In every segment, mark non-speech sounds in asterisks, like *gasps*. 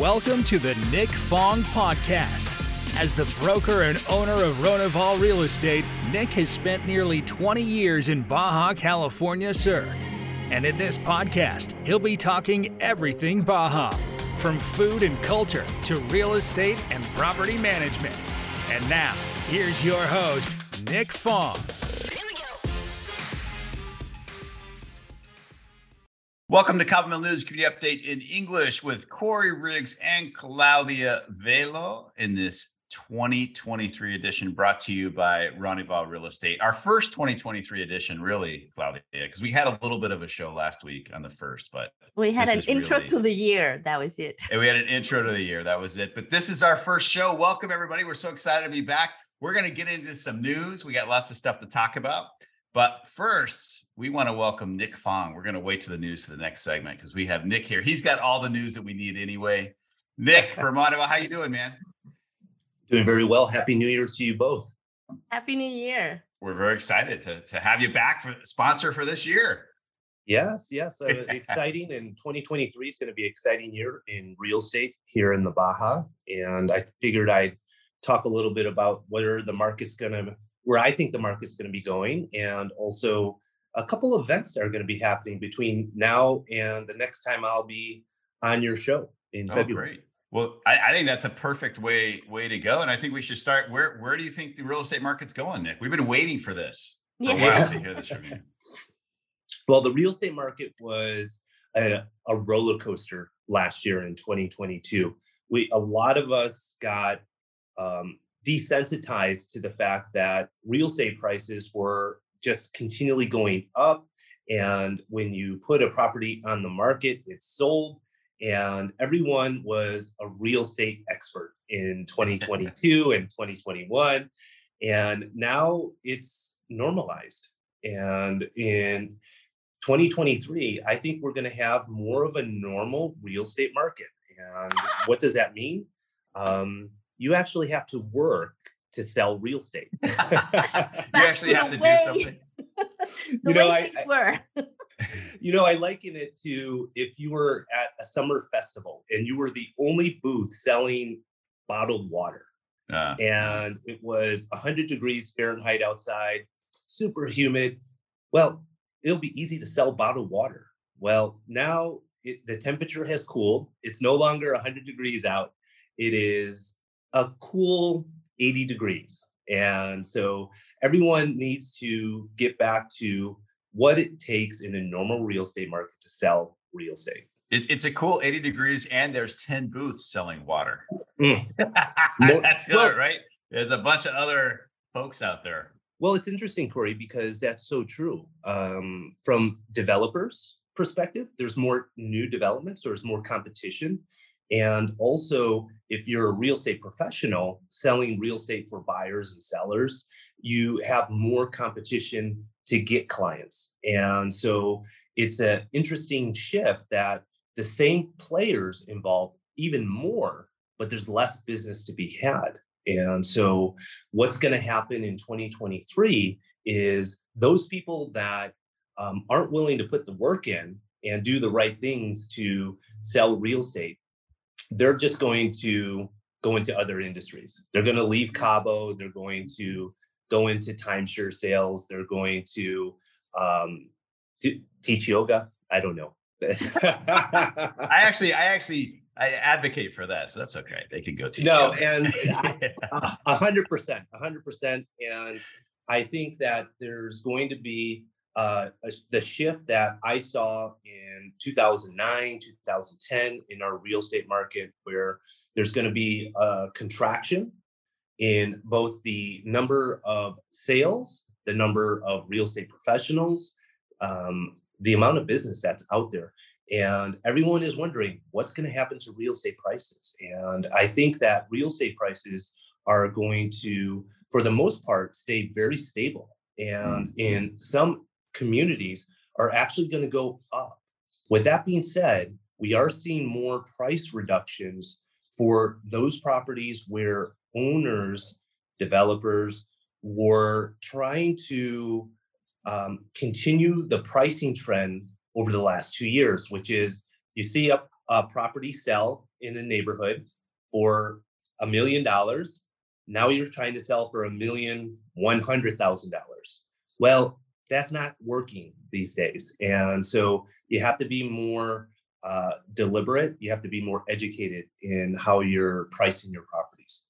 Welcome to the Nick Fong Podcast. As the broker and owner of Ronival Real Estate, Nick has spent nearly 20 years in Baja, California, Sur. And in this podcast, he'll be talking everything Baja, from food and culture to real estate and property management. And now, here's your host, Nick Fong. Welcome to Cabo Mil News Community Update in English with Korey Riggs and Claudia Velo in this 2023 edition brought to you by Ronival Real Estate. Our first 2023 edition, really, Claudia, because we had a little bit of a show last week on the first, but we had an intro really, to the year. That was it. And we had an intro to the year. That was it. But this is our first show. Welcome, everybody. We're so excited to be back. We're going to get into some news. We got lots of stuff to talk about. But first, we want to welcome Nick Fong. We're going to wait to the news to the next segment because we have Nick here. He's got all the news that we need anyway. Nick *laughs* from Ottawa, how you doing, man? Doing very well. Happy New Year to you both. Happy New Year. We're very excited to, to have you back for sponsor for this year. Yes, yes. Uh, *laughs* exciting. And 2023 is going to be an exciting year in real estate here in the Baja. And I figured I'd talk a little bit about where the market's going to, where I think the market's going to be going, and also a couple of events that are going to be happening between now and the next time I'll be on your show in oh, February. Great. Well, I, I, think that's a perfect way way to go, and I think we should start. Where where do you think the real estate market's going, Nick? We've been waiting for this yeah. to hear this from you. *laughs* Well, the real estate market was a, a roller coaster last year in 2022. We a lot of us got um, desensitized to the fact that real estate prices were just continually going up. And when you put a property on the market, it's sold. And everyone was a real estate expert in 2022 *laughs* and 2021. And now it's normalized. And in 2023, I think we're going to have more of a normal real estate market. And what does that mean? Um, you actually have to work to sell real estate. *laughs* *laughs* you actually have to way, do something. *laughs* you know, I, I you know, I liken it to if you were at a summer festival and you were the only booth selling bottled water. Uh, and it was 100 degrees Fahrenheit outside, super humid. Well, it'll be easy to sell bottled water. Well, now it, the temperature has cooled. It's no longer 100 degrees out. It is a cool 80 degrees. And so everyone needs to get back to what it takes in a normal real estate market to sell real estate. It, it's a cool 80 degrees, and there's 10 booths selling water. Mm. *laughs* that's good, well, right? There's a bunch of other folks out there. Well, it's interesting, Korey, because that's so true. Um, from developers' perspective, there's more new developments, or there's more competition. And also, if you're a real estate professional selling real estate for buyers and sellers, you have more competition to get clients. And so it's an interesting shift that the same players involved even more, but there's less business to be had. And so what's going to happen in 2023 is those people that um, aren't willing to put the work in and do the right things to sell real estate they're just going to go into other industries. They're going to leave Cabo. They're going to go into timeshare sales. They're going to um, teach yoga. I don't know. *laughs* I actually, I actually, I advocate for that, so that's okay. They can go teach. No, yoga. and *laughs* a hundred percent, a hundred percent, and I think that there's going to be uh, the shift that I saw in 2009, 2010 in our real estate market, where there's going to be a contraction in both the number of sales, the number of real estate professionals, um, the amount of business that's out there. And everyone is wondering what's going to happen to real estate prices. And I think that real estate prices are going to, for the most part, stay very stable. And mm-hmm. in some communities are actually going to go up. With that being said, we are seeing more price reductions for those properties where owners, developers were trying to um, continue the pricing trend over the last two years, which is you see up a property sell in a neighborhood for a million dollars. Now you're trying to sell for a million one hundred thousand dollars. Well, that's not working these days. And so you have to be more uh, deliberate. You have to be more educated in how you're pricing your properties.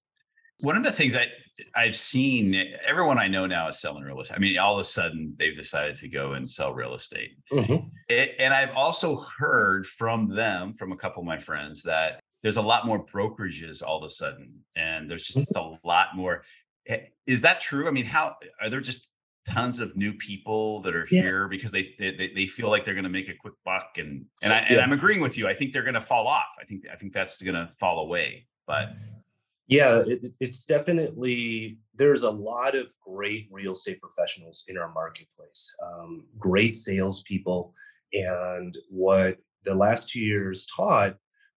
One of the things I I've seen everyone I know now is selling real estate. I mean, all of a sudden they've decided to go and sell real estate. Mm-hmm. It, and I've also heard from them, from a couple of my friends, that there's a lot more brokerages all of a sudden, and there's just mm-hmm. a lot more. Eh, is that true? I mean, how are there just tons of new people that are yeah. here because they, they they feel like they're going to make a quick buck and and, I, and I'm agreeing with you. I think they're going to fall off. I think I think that's going to fall away. But yeah, it, it's definitely there's a lot of great real estate professionals in our marketplace, um, great salespeople, and what the last two years taught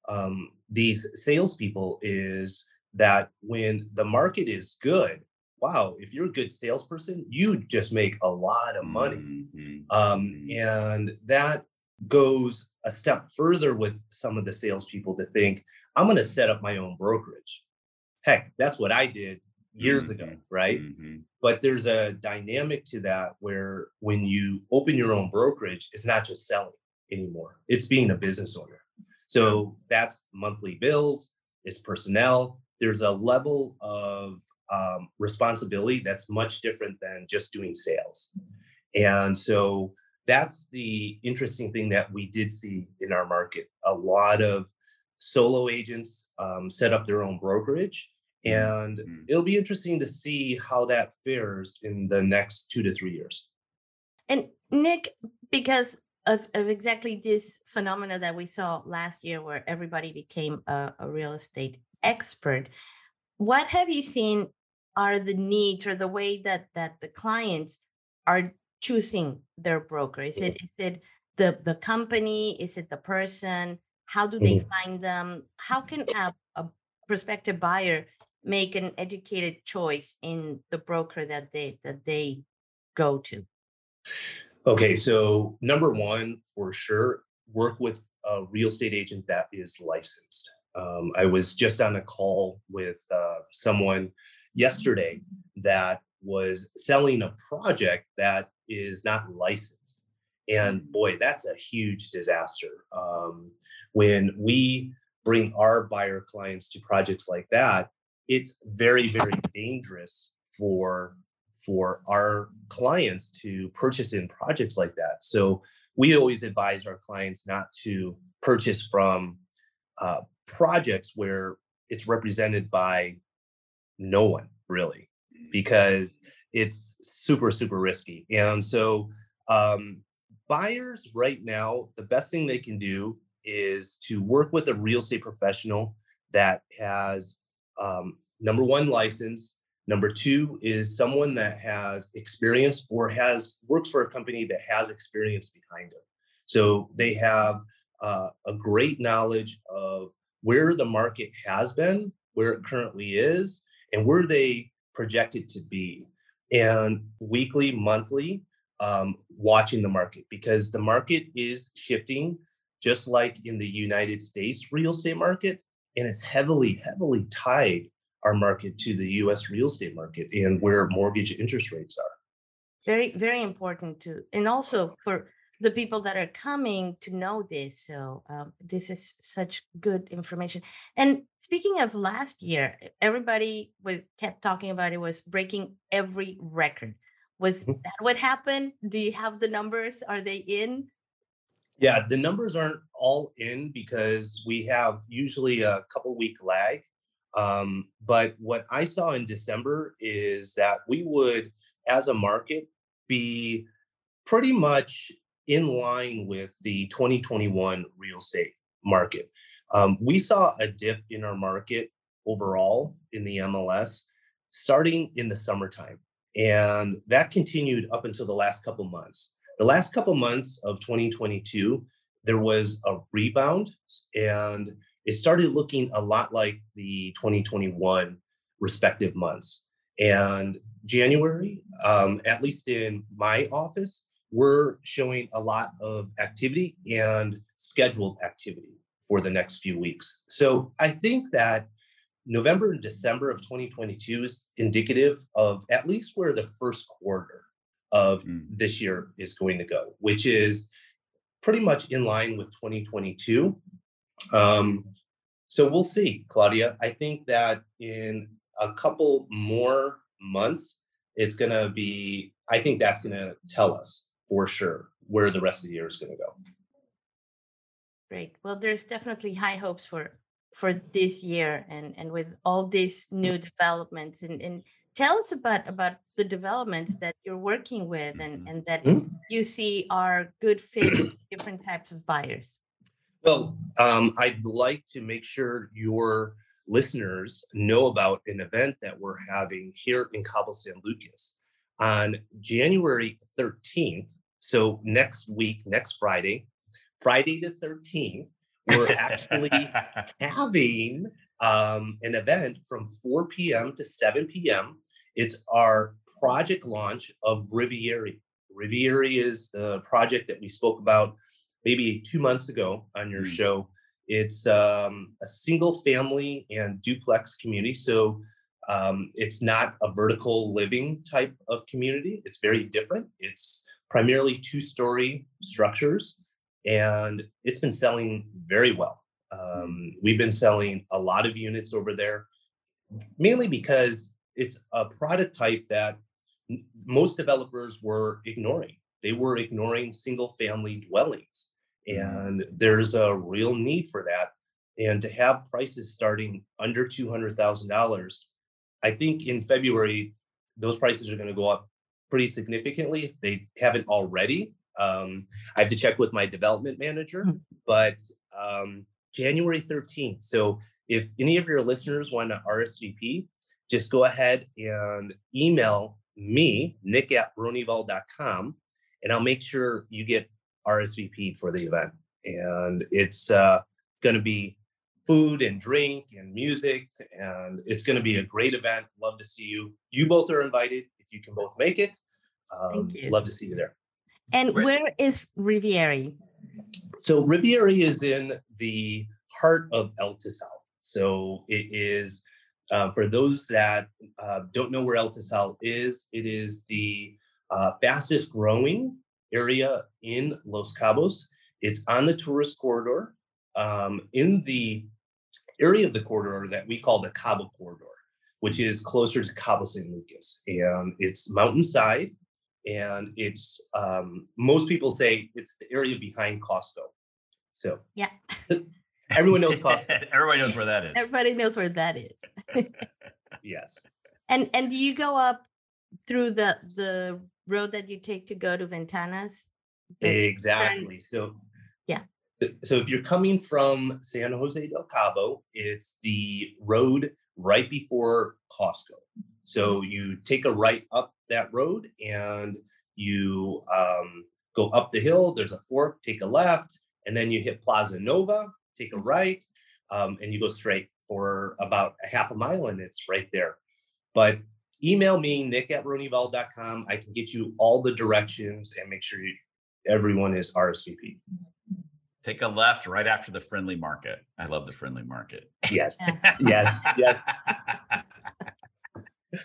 um, these salespeople is that when the market is good, wow, if you're a good salesperson, you just make a lot of money. Mm-hmm. Um, mm-hmm. and that goes a step further with some of the salespeople to think, I'm going to set up my own brokerage. Heck, that's what I did years mm-hmm. ago, right? Mm-hmm. But there's a dynamic to that where when you open your own brokerage, it's not just selling anymore, it's being a business owner. So that's monthly bills, it's personnel. There's a level of um, responsibility that's much different than just doing sales. And so that's the interesting thing that we did see in our market. A lot of solo agents um, set up their own brokerage. Mm, and mm-hmm. it'll be interesting to see how that fares in the next two to three years. And Nick, because of, of exactly this phenomena that we saw last year where everybody became a, a real estate expert, what have you seen are the needs or the way that that the clients are choosing their broker? Is it is it the the company? Is it the person? How do they mm-hmm. find them? How can a, a prospective buyer make an educated choice in the broker that they that they go to? Okay so number one for sure work with a real estate agent that is licensed. Um, i was just on a call with uh, someone yesterday that was selling a project that is not licensed. And mm. boy, that's a huge disaster. Um, when we bring our buyer clients to projects like that, it's very, very dangerous for for our clients to purchase in projects like that. So we always advise our clients not to purchase from uh, projects where it's represented by no one really mm. because it's super super risky and so um, buyers right now the best thing they can do is to work with a real estate professional that has um, number one license number two is someone that has experience or has works for a company that has experience behind them so they have uh, a great knowledge of where the market has been where it currently is and where they projected to be and weekly monthly um, watching the market because the market is shifting just like in the united states real estate market and it's heavily heavily tied our market to the us real estate market and where mortgage interest rates are. Very very important too and also for the people that are coming to know this. So um, this is such good information. And speaking of last year, everybody was kept talking about it was breaking every record. Was mm-hmm. that what happened? Do you have the numbers? Are they in? Yeah, the numbers aren't all in because we have usually a couple week lag. Um, but what I saw in December is that we would, as a market, be pretty much in line with the 2021 real estate market. Um, we saw a dip in our market overall in the MLS starting in the summertime. And that continued up until the last couple months. The last couple months of 2022, there was a rebound and it started looking a lot like the 2021 respective months. And January, um, at least in my office, we're showing a lot of activity and scheduled activity. for the next few weeks. So I think that November and December of 2022 is indicative of at least where the first quarter of Mm. this year is going to go, which is pretty much in line with 2022. Um, so we'll see, Claudia. I think that in a couple more months, it's going to be, I think that's going to tell us for sure where the rest of the year is going to go. Great. Well, there's definitely high hopes for for this year and and with all these new developments and and tell us about about the developments that you're working with and Mhm. and that Mhm. you see are good fit for different types of buyers. Well, um, I'd like to make sure your listeners know about an event that we're having here in Cabo San Lucas on January 13th. So next week, next Friday, Friday the 13th, we're actually *laughs* having um, an event from 4 p.m. to 7 p.m. It's our project launch of Rivieri. Rivieri is the project that we spoke about maybe two months ago on your Mm. show. It's um, a single family and duplex community. So um, it's not a vertical living type of community. It's very different. It's primarily two story structures and it's been selling very well. Um, we've been selling a lot of units over there, mainly because it's a product type that most developers were ignoring. They were ignoring single family dwellings, and there's a real need for that. And to have prices starting under two hundred thousand dollars, I think in February those prices are going to go up pretty significantly if they haven't already. Um, I have to check with my development manager, Mm. but um, January 13th. So if any of your listeners want to RSVP, just go ahead and email me, nick at ronival.com, and I'll make sure you get RSVP for the event. And it's uh, going to be food and drink and music, and it's going to be a great event. Love to see you. You both are invited you can both make it. Um, Thank you. Love to see you there. And Where- where is Rivieri? So Rivieri is in the heart of El Tezal. So it is, uh, for those that uh, don't know where El Tezal is, it is the uh, fastest growing area in Los Cabos. It's on the tourist corridor um, in the area of the corridor that we call the Cabo Corridor, which is closer to Cabo San Lucas. And it's mountainside and it's um, most people say it's the area behind Costco. So Yeah. everyone knows Costco. *laughs* Everybody knows where that is. Everybody knows where that is. *laughs* Yes. And and do you go up through the the road that you take to go to Ventanas? The- Exactly. So Yeah. So if you're coming from San Jose del Cabo, it's the road right before Costco. So you take a right up that road and you um, go up the hill. There's a fork. Take a left, and then you hit Plaza Nova. Take a right, um, and you go straight for about a half a mile, and it's right there. But email me nick at ronival.com. I can get you all the directions and make sure you, everyone is RSVP. Take a left right after the friendly market. I love the friendly market. Yes, Yeah. yes, yes. *laughs*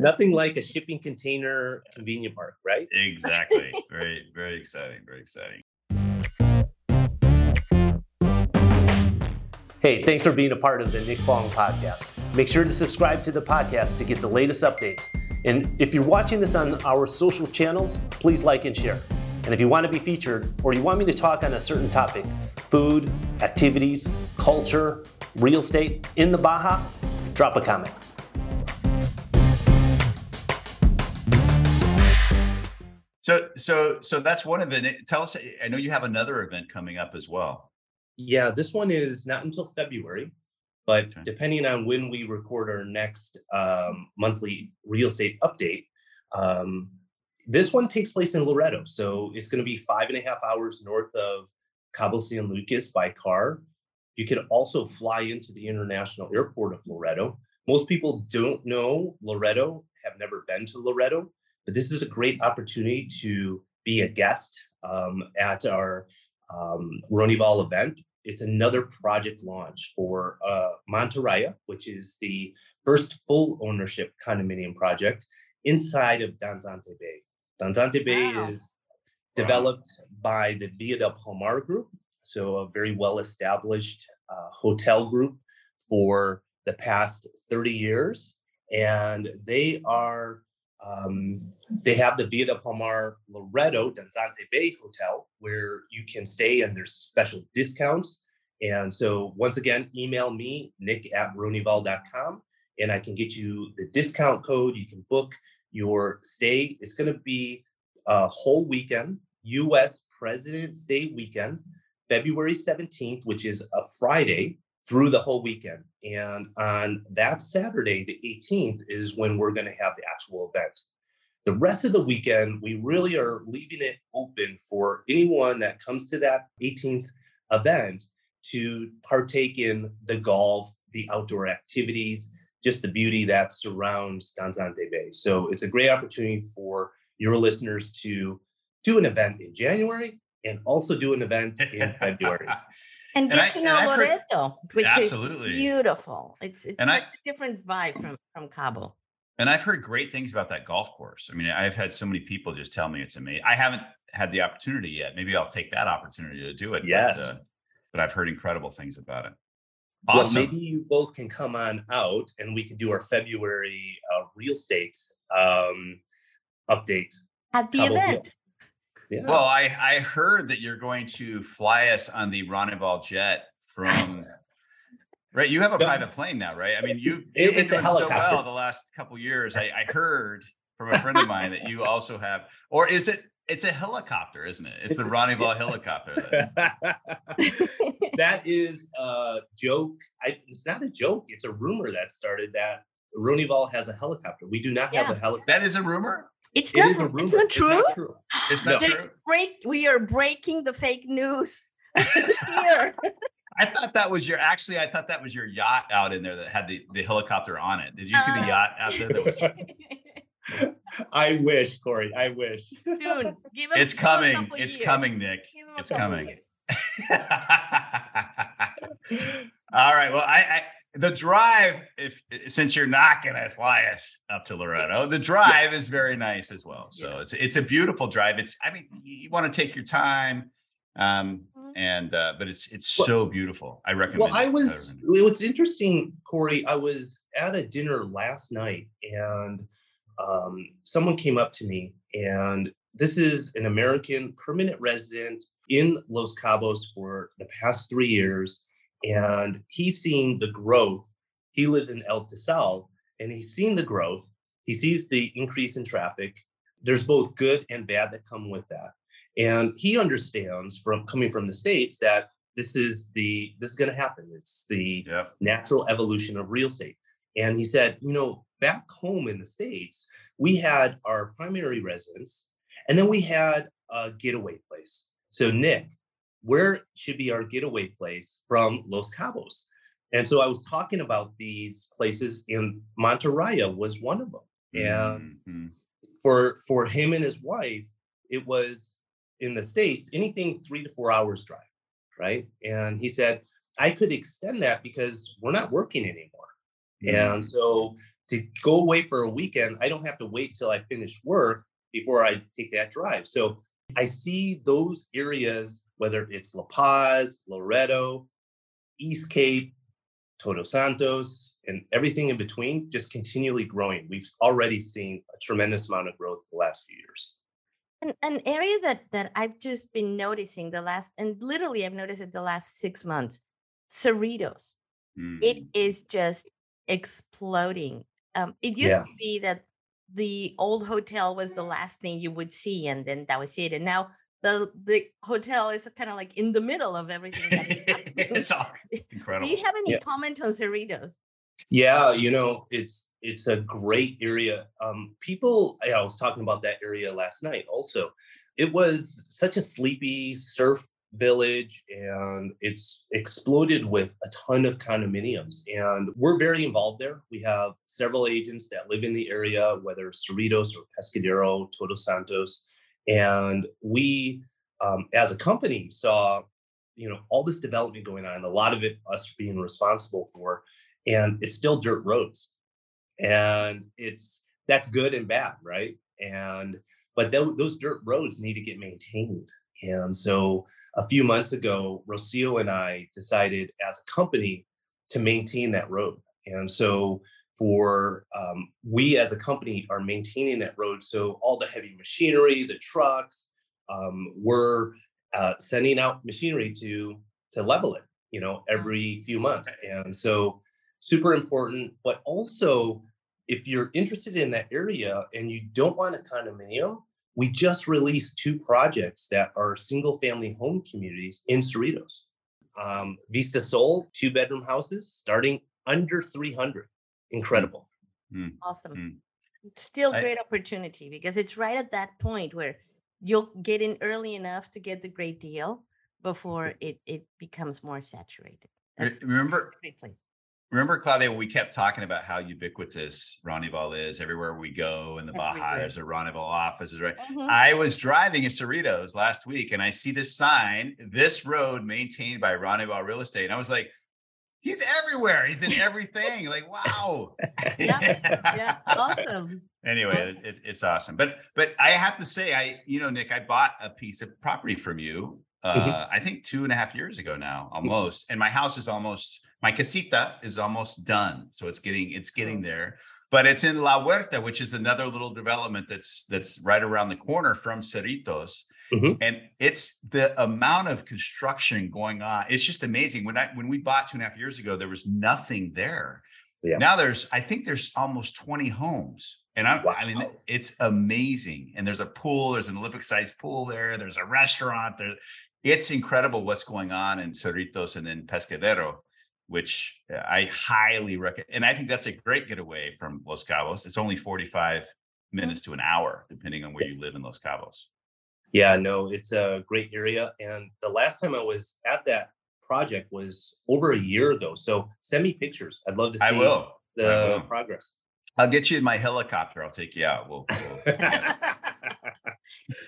Nothing like a shipping container convenient park, right? exactly. Very, very exciting. Very exciting. Hey, thanks for being a part of the Nick Fong podcast. Make sure to subscribe to the podcast to get the latest updates. And if you're watching this on our social channels, please like and share. And if you want to be featured or you want me to talk on a certain topic food, activities, culture, real estate in the Baja drop a comment. So, so, so that's one event. Tell us. I know you have another event coming up as well. Yeah, this one is not until February, but Okay. depending on when we record our next um, monthly real estate update, um, this one takes place in Loreto. So it's going to be five and a half hours north of Cabo San Lucas by car. You can also fly into the international airport of Loreto. Most people don't know Loreto, have never been to Loreto, but this is a great opportunity to be a guest um, at our um, Ronival event it's another project launch for uh, Monterrey, which is the first full ownership condominium project inside of Danzante Bay. Danzante Bay Wow. is developed by the Villa del Palmar Group, so a very well-established uh, hotel group for the past 30 years, and they are um, they have the Villa del Palmar Loreto Danzante Bay Hotel where you can stay and there's special discounts. And so once again, email me, nick at ronival.com, and I can get you the discount code. You can book your stay. It's going to be a whole weekend, US President's Day weekend, February 17th, which is a Friday through the whole weekend. And on that Saturday, the 18th, is when we're going to have the actual event. The rest of the weekend, we really are leaving it open for anyone that comes to that 18th event to partake in the golf, the outdoor activities, just the beauty that surrounds Danzante Bay. So it's a great opportunity for your listeners to do an event in January and also do an event in *laughs* February. and And get I- to and know I've heard- Loreto, which Absolutely. is beautiful. It's it's And I- such a different vibe from from Cabo. And I've heard great things about that golf course. I mean, I've had so many people just tell me it's amazing. I haven't had the opportunity yet. Maybe I'll take that opportunity to do it. Yes. But, uh, but I've heard incredible things about it. Well, maybe you both can come on out and we can do our February uh, real estate um, update. At the Cabo Hill. event. Yeah. Well, I, I heard that you're going to fly us on the Ronival jet from. *laughs* Right, you have a No. private plane now, right? I mean, you It- you've been a doing so well the last couple years. I, I heard from a friend of mine that you also have, or is it? It's a helicopter, isn't it? It's, It's the a- Ronival yeah. *laughs* helicopter. *laughs* that is a joke. I, it's not a joke. It's a rumor that started that Ronival has a helicopter. We do not have a helicopter. That is a rumor. it's It not is a rumor. it's not true. true. *gasps* It's not They true. break we are breaking the fake news *laughs* here. I thought that was your actually. I thought that was your yacht out in there that had the, the helicopter on it. Did you see the Uh, yacht out there? That was. I wish, Korey. I wish. Soon. Give him It's give him a coming. It's years. coming, Nick. Give him a It's coming. *laughs* All right. Well, I, I the drive, if since you're not going to fly us up to Loreto, the drive is very nice as well. So it's it's a beautiful drive. It's I mean you, you want to take your time, um, Mhm. and uh, but it's it's Well- so beautiful. I recommend. Well, I it. was. recommend What's interesting, Korey. I was at a dinner last night, and um, someone came up to me, and this is an American permanent resident in Los Cabos for the past three years, and he's seen the growth. He lives in El Tezal, and he's seen the growth. He sees the increase in traffic. There's both good and bad that come with that, and he understands from coming from the states that this is the this is going to happen it's the. Yeah. natural evolution of real estate and he said you know back home in the states we had our primary residence and then we had a getaway place. So nick where should be our getaway place from los cabos? And so i was talking about these places and monterrey was one of them and Mhm. for for him and his wife it was in the states anything three to four hours drive right? And he said i could extend that because we're not working anymore and so to go away for a weekend i don't have to wait till i finish work before i take that drive so i see those areas whether it's la paz loreto east cape Todo Santos, and everything in between just continually growing. We've already seen a tremendous amount of growth the last few years. An, an area that that I've just been noticing the last, and literally I've noticed it the last six months, Cerritos. Mhm. It is just exploding. Um, it used Yeah. to be that the old hotel was the last thing you would see, and then that was it. And now the the hotel is kind of like in the middle of everything. that is *laughs* happening. it's all *laughs* Do you have any Yeah. comment on Cerritos? Yeah, you know, it's it's a great area. Um, people, I was talking about that area last night. Also, it was such a sleepy surf village, and it's exploded with a ton of condominiums. And we're very involved there. We have several agents that live in the area, whether Cerritos or Pescadero, Todo Santos, and we, um, as a company, saw you know all this development going on, a lot of it us being responsible for, and it's still dirt roads, and it's that's good and bad, right? And but th- those dirt roads need to get maintained, and so a few months ago, Rocio and I decided as a company to maintain that road, and so for um, we as a company are maintaining that road. So all the heavy machinery, the trucks, um, we're uh, sending out machinery to to level it, you know, every few months. And so super important. But also, if you're interested in that area and you don't want a condominium, we just released two projects that are single family home communities in Cerritos. Um, Vista Sol, two bedroom houses starting under 300 incredible. Mm. Awesome. Mm. Still I, great opportunity because it's right at that point where you'll get in early enough to get the great deal before it it becomes more saturated. That's remember great place. Remember, Claudia, we kept talking about how ubiquitous Ronival is everywhere we go in the Baja. There's a Ronival office, right? Mm-hmm. I was driving in Cerritos last week and I see this sign, this road maintained by Ronival Real Estate. And I was like, he's everywhere. He's in everything. like, wow. *laughs* yeah, yeah, awesome. Anyway, awesome. It, it's awesome. But but I have to say, I you know, Nick, I bought a piece of property from you. Mm-hmm. Uh, mm-hmm. I think two and a half years ago now, almost. And my house is almost my casita is almost done. So it's getting it's getting oh. there. But it's in La Huerta, which is another little development that's that's right around the corner from Cerritos. Mm-hmm. And it's the amount of construction going on. It's just amazing. When I when we bought two and a half years ago, there was nothing there. Yeah. Now there's, I think there's almost 20 homes. And I, wow. I mean, it's amazing. And there's a pool, there's an Olympic sized pool there, there's a restaurant, there. It's incredible what's going on in Cerritos and in Pescadero, which uh, I highly recommend. And I think that's a great getaway from Los Cabos. It's only 45 mm-hmm. minutes to an hour, depending on where you live in Los Cabos. Yeah, no, it's a great area. And the last time I was at that project was over a year ago. So send me pictures. I'd love to see I will. the I will. progress. I'll get you in my helicopter. I'll take you out. We'll, we'll *laughs*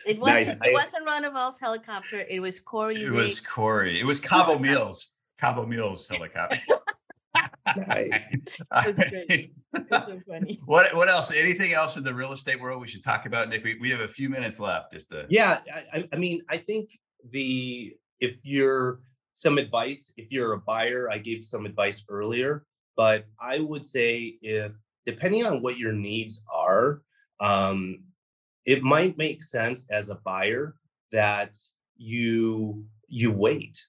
it wasn't nice. it wasn't Ronival's helicopter. It was Korey. It was Korey. It was *laughs* Cabo Mil. Cabo Mil helicopter nice. *laughs* so funny. *laughs* What what else? Anything else in the real estate world we should talk about, Nick? We, we have a few minutes left. Just to yeah. I, I mean, I think the if you're some advice, if you're a buyer, I gave some advice earlier, but I would say if depending on what your needs are, um, it might make sense as a buyer that you you wait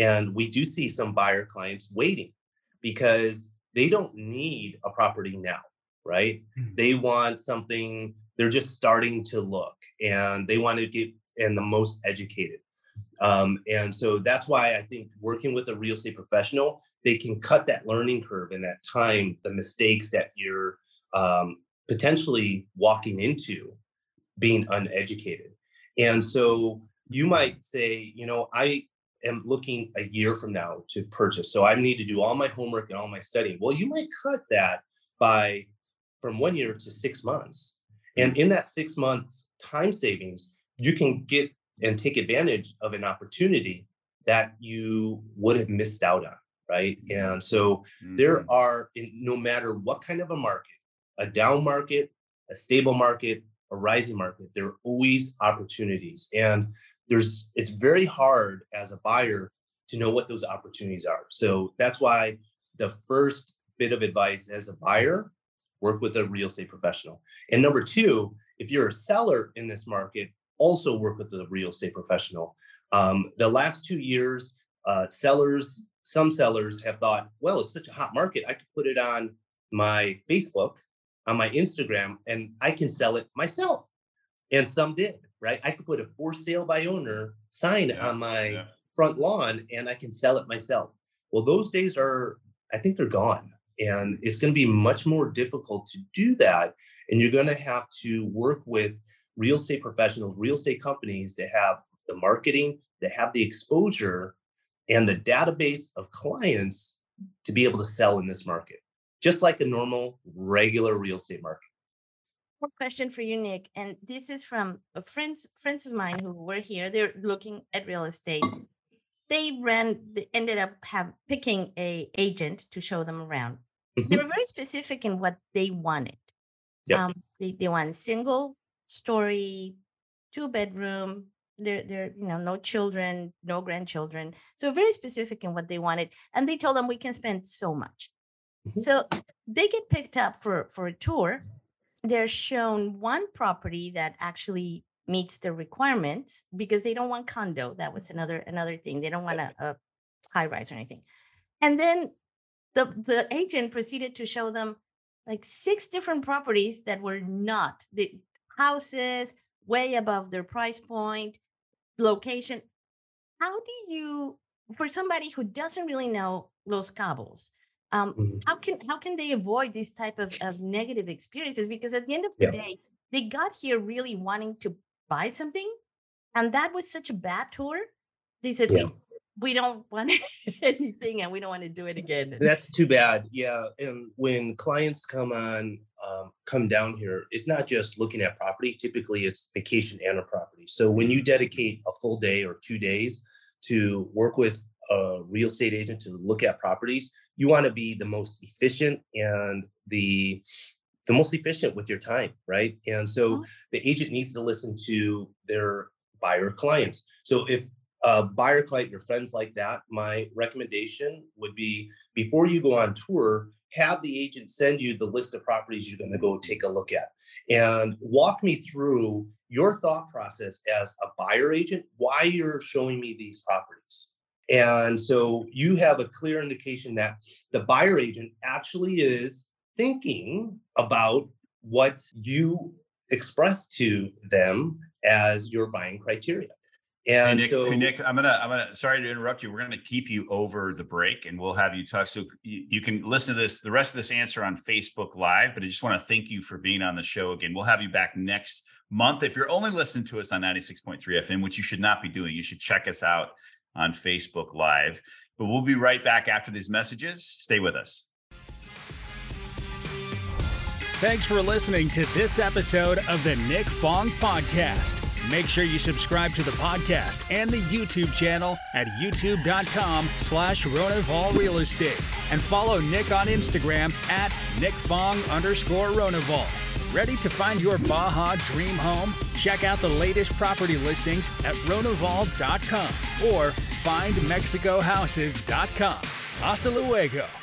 and we do see some buyer clients waiting because they don't need a property now, right? Mm-hmm. They want something, they're just starting to look and they want to get and the most educated. Um, and so that's why I think working with a real estate professional, they can cut that learning curve and that time, the mistakes that you're um, potentially walking into being uneducated. And so you might say, you know, I am looking a year from now to purchase. So I need to do all my homework and all my studying. Well, you might cut that by from one year to six months. And in that six months time savings, you can get and take advantage of an opportunity that you would have missed out on. Right. And so mm-hmm. there are, no matter what kind of a market, a down market, a stable market, a rising market, there are always opportunities. And there's it's very hard as a buyer to know what those opportunities are. So that's why the first bit of advice as a buyer, work with a real estate professional. And number two, if you're a seller in this market, also work with a real estate professional. Um, the last two years, uh, sellers, some sellers have thought, well, it's such a hot market, I could put it on my Facebook, on my Instagram, and I can sell it myself. And some did right? I could put a for sale by owner sign yeah, on my yeah. front lawn and I can sell it myself. Well, those days are, I think they're gone. And it's going to be much more difficult to do that. And you're going to have to work with real estate professionals, real estate companies that have the marketing, that have the exposure and the database of clients to be able to sell in this market, just like a normal, regular real estate market question for you, Nick, and this is from friends friends of mine who were here. They're looking at real estate. they ran, they ended up have picking a agent to show them around. They Mhm. were very specific in what they wanted. Yep. Um, they they want single story, two bedroom. They're they're you know no children, no grandchildren. So very specific in what they wanted, and they told them we can spend so much. Mhm. So they get picked up for for a tour. They're shown one property that actually meets the requirements because they don't want condo. That was another another thing. They don't want a, a high rise or anything. And then the the agent proceeded to show them like six different properties that were not the houses way above their price point, location. How do you, for somebody who doesn't really know Los Cabos, um, Mhm. how can how can they avoid these type of, of negative experiences? Because at the end of the Yeah. day, they got here really wanting to buy something, and that was such a bad tour. They said Yeah. we we don't want *laughs* anything, and we don't want to do it again. That's too bad. Yeah, and when clients come on, um, come down here, it's not just looking at property. Typically, it's vacation and a property. So when you dedicate a full day or two days to work with a real estate agent to look at properties, you want to be the most efficient and the the most efficient with your time, right? And so Mhm. the agent needs to listen to their buyer clients. So if a buyer client, your friends like that, my recommendation would be before you go on tour, have the agent send you the list of properties you're going to go take a look at and walk me through your thought process as a buyer agent, why you're showing me these properties. And so you have a clear indication that the buyer agent actually is thinking about what you express to them as your buying criteria. Hey, And Nick, so hey, Nick, I'm gonna, I'm gonna, sorry to interrupt you. We're gonna keep you over the break and we'll have you talk. So you, you can listen to this, the rest of this answer on Facebook Live, but I just want to thank you for being on the show again. We'll have you back next month. If you're only listening to us on 96.3 FM, which you should not be doing, you should check us out on Facebook Live. But we'll be right back after these messages. Stay with us. Thanks for listening to this episode of the Nick Fong Podcast. Make sure you subscribe to the podcast and the YouTube channel at youtube.com slash Ronival Real Estate and follow Nick on Instagram at Nick Fong underscore Ronival. Ready to find your Baja dream home? Check out the latest property listings at ronival.com or findmexicohouses.com. Hasta luego.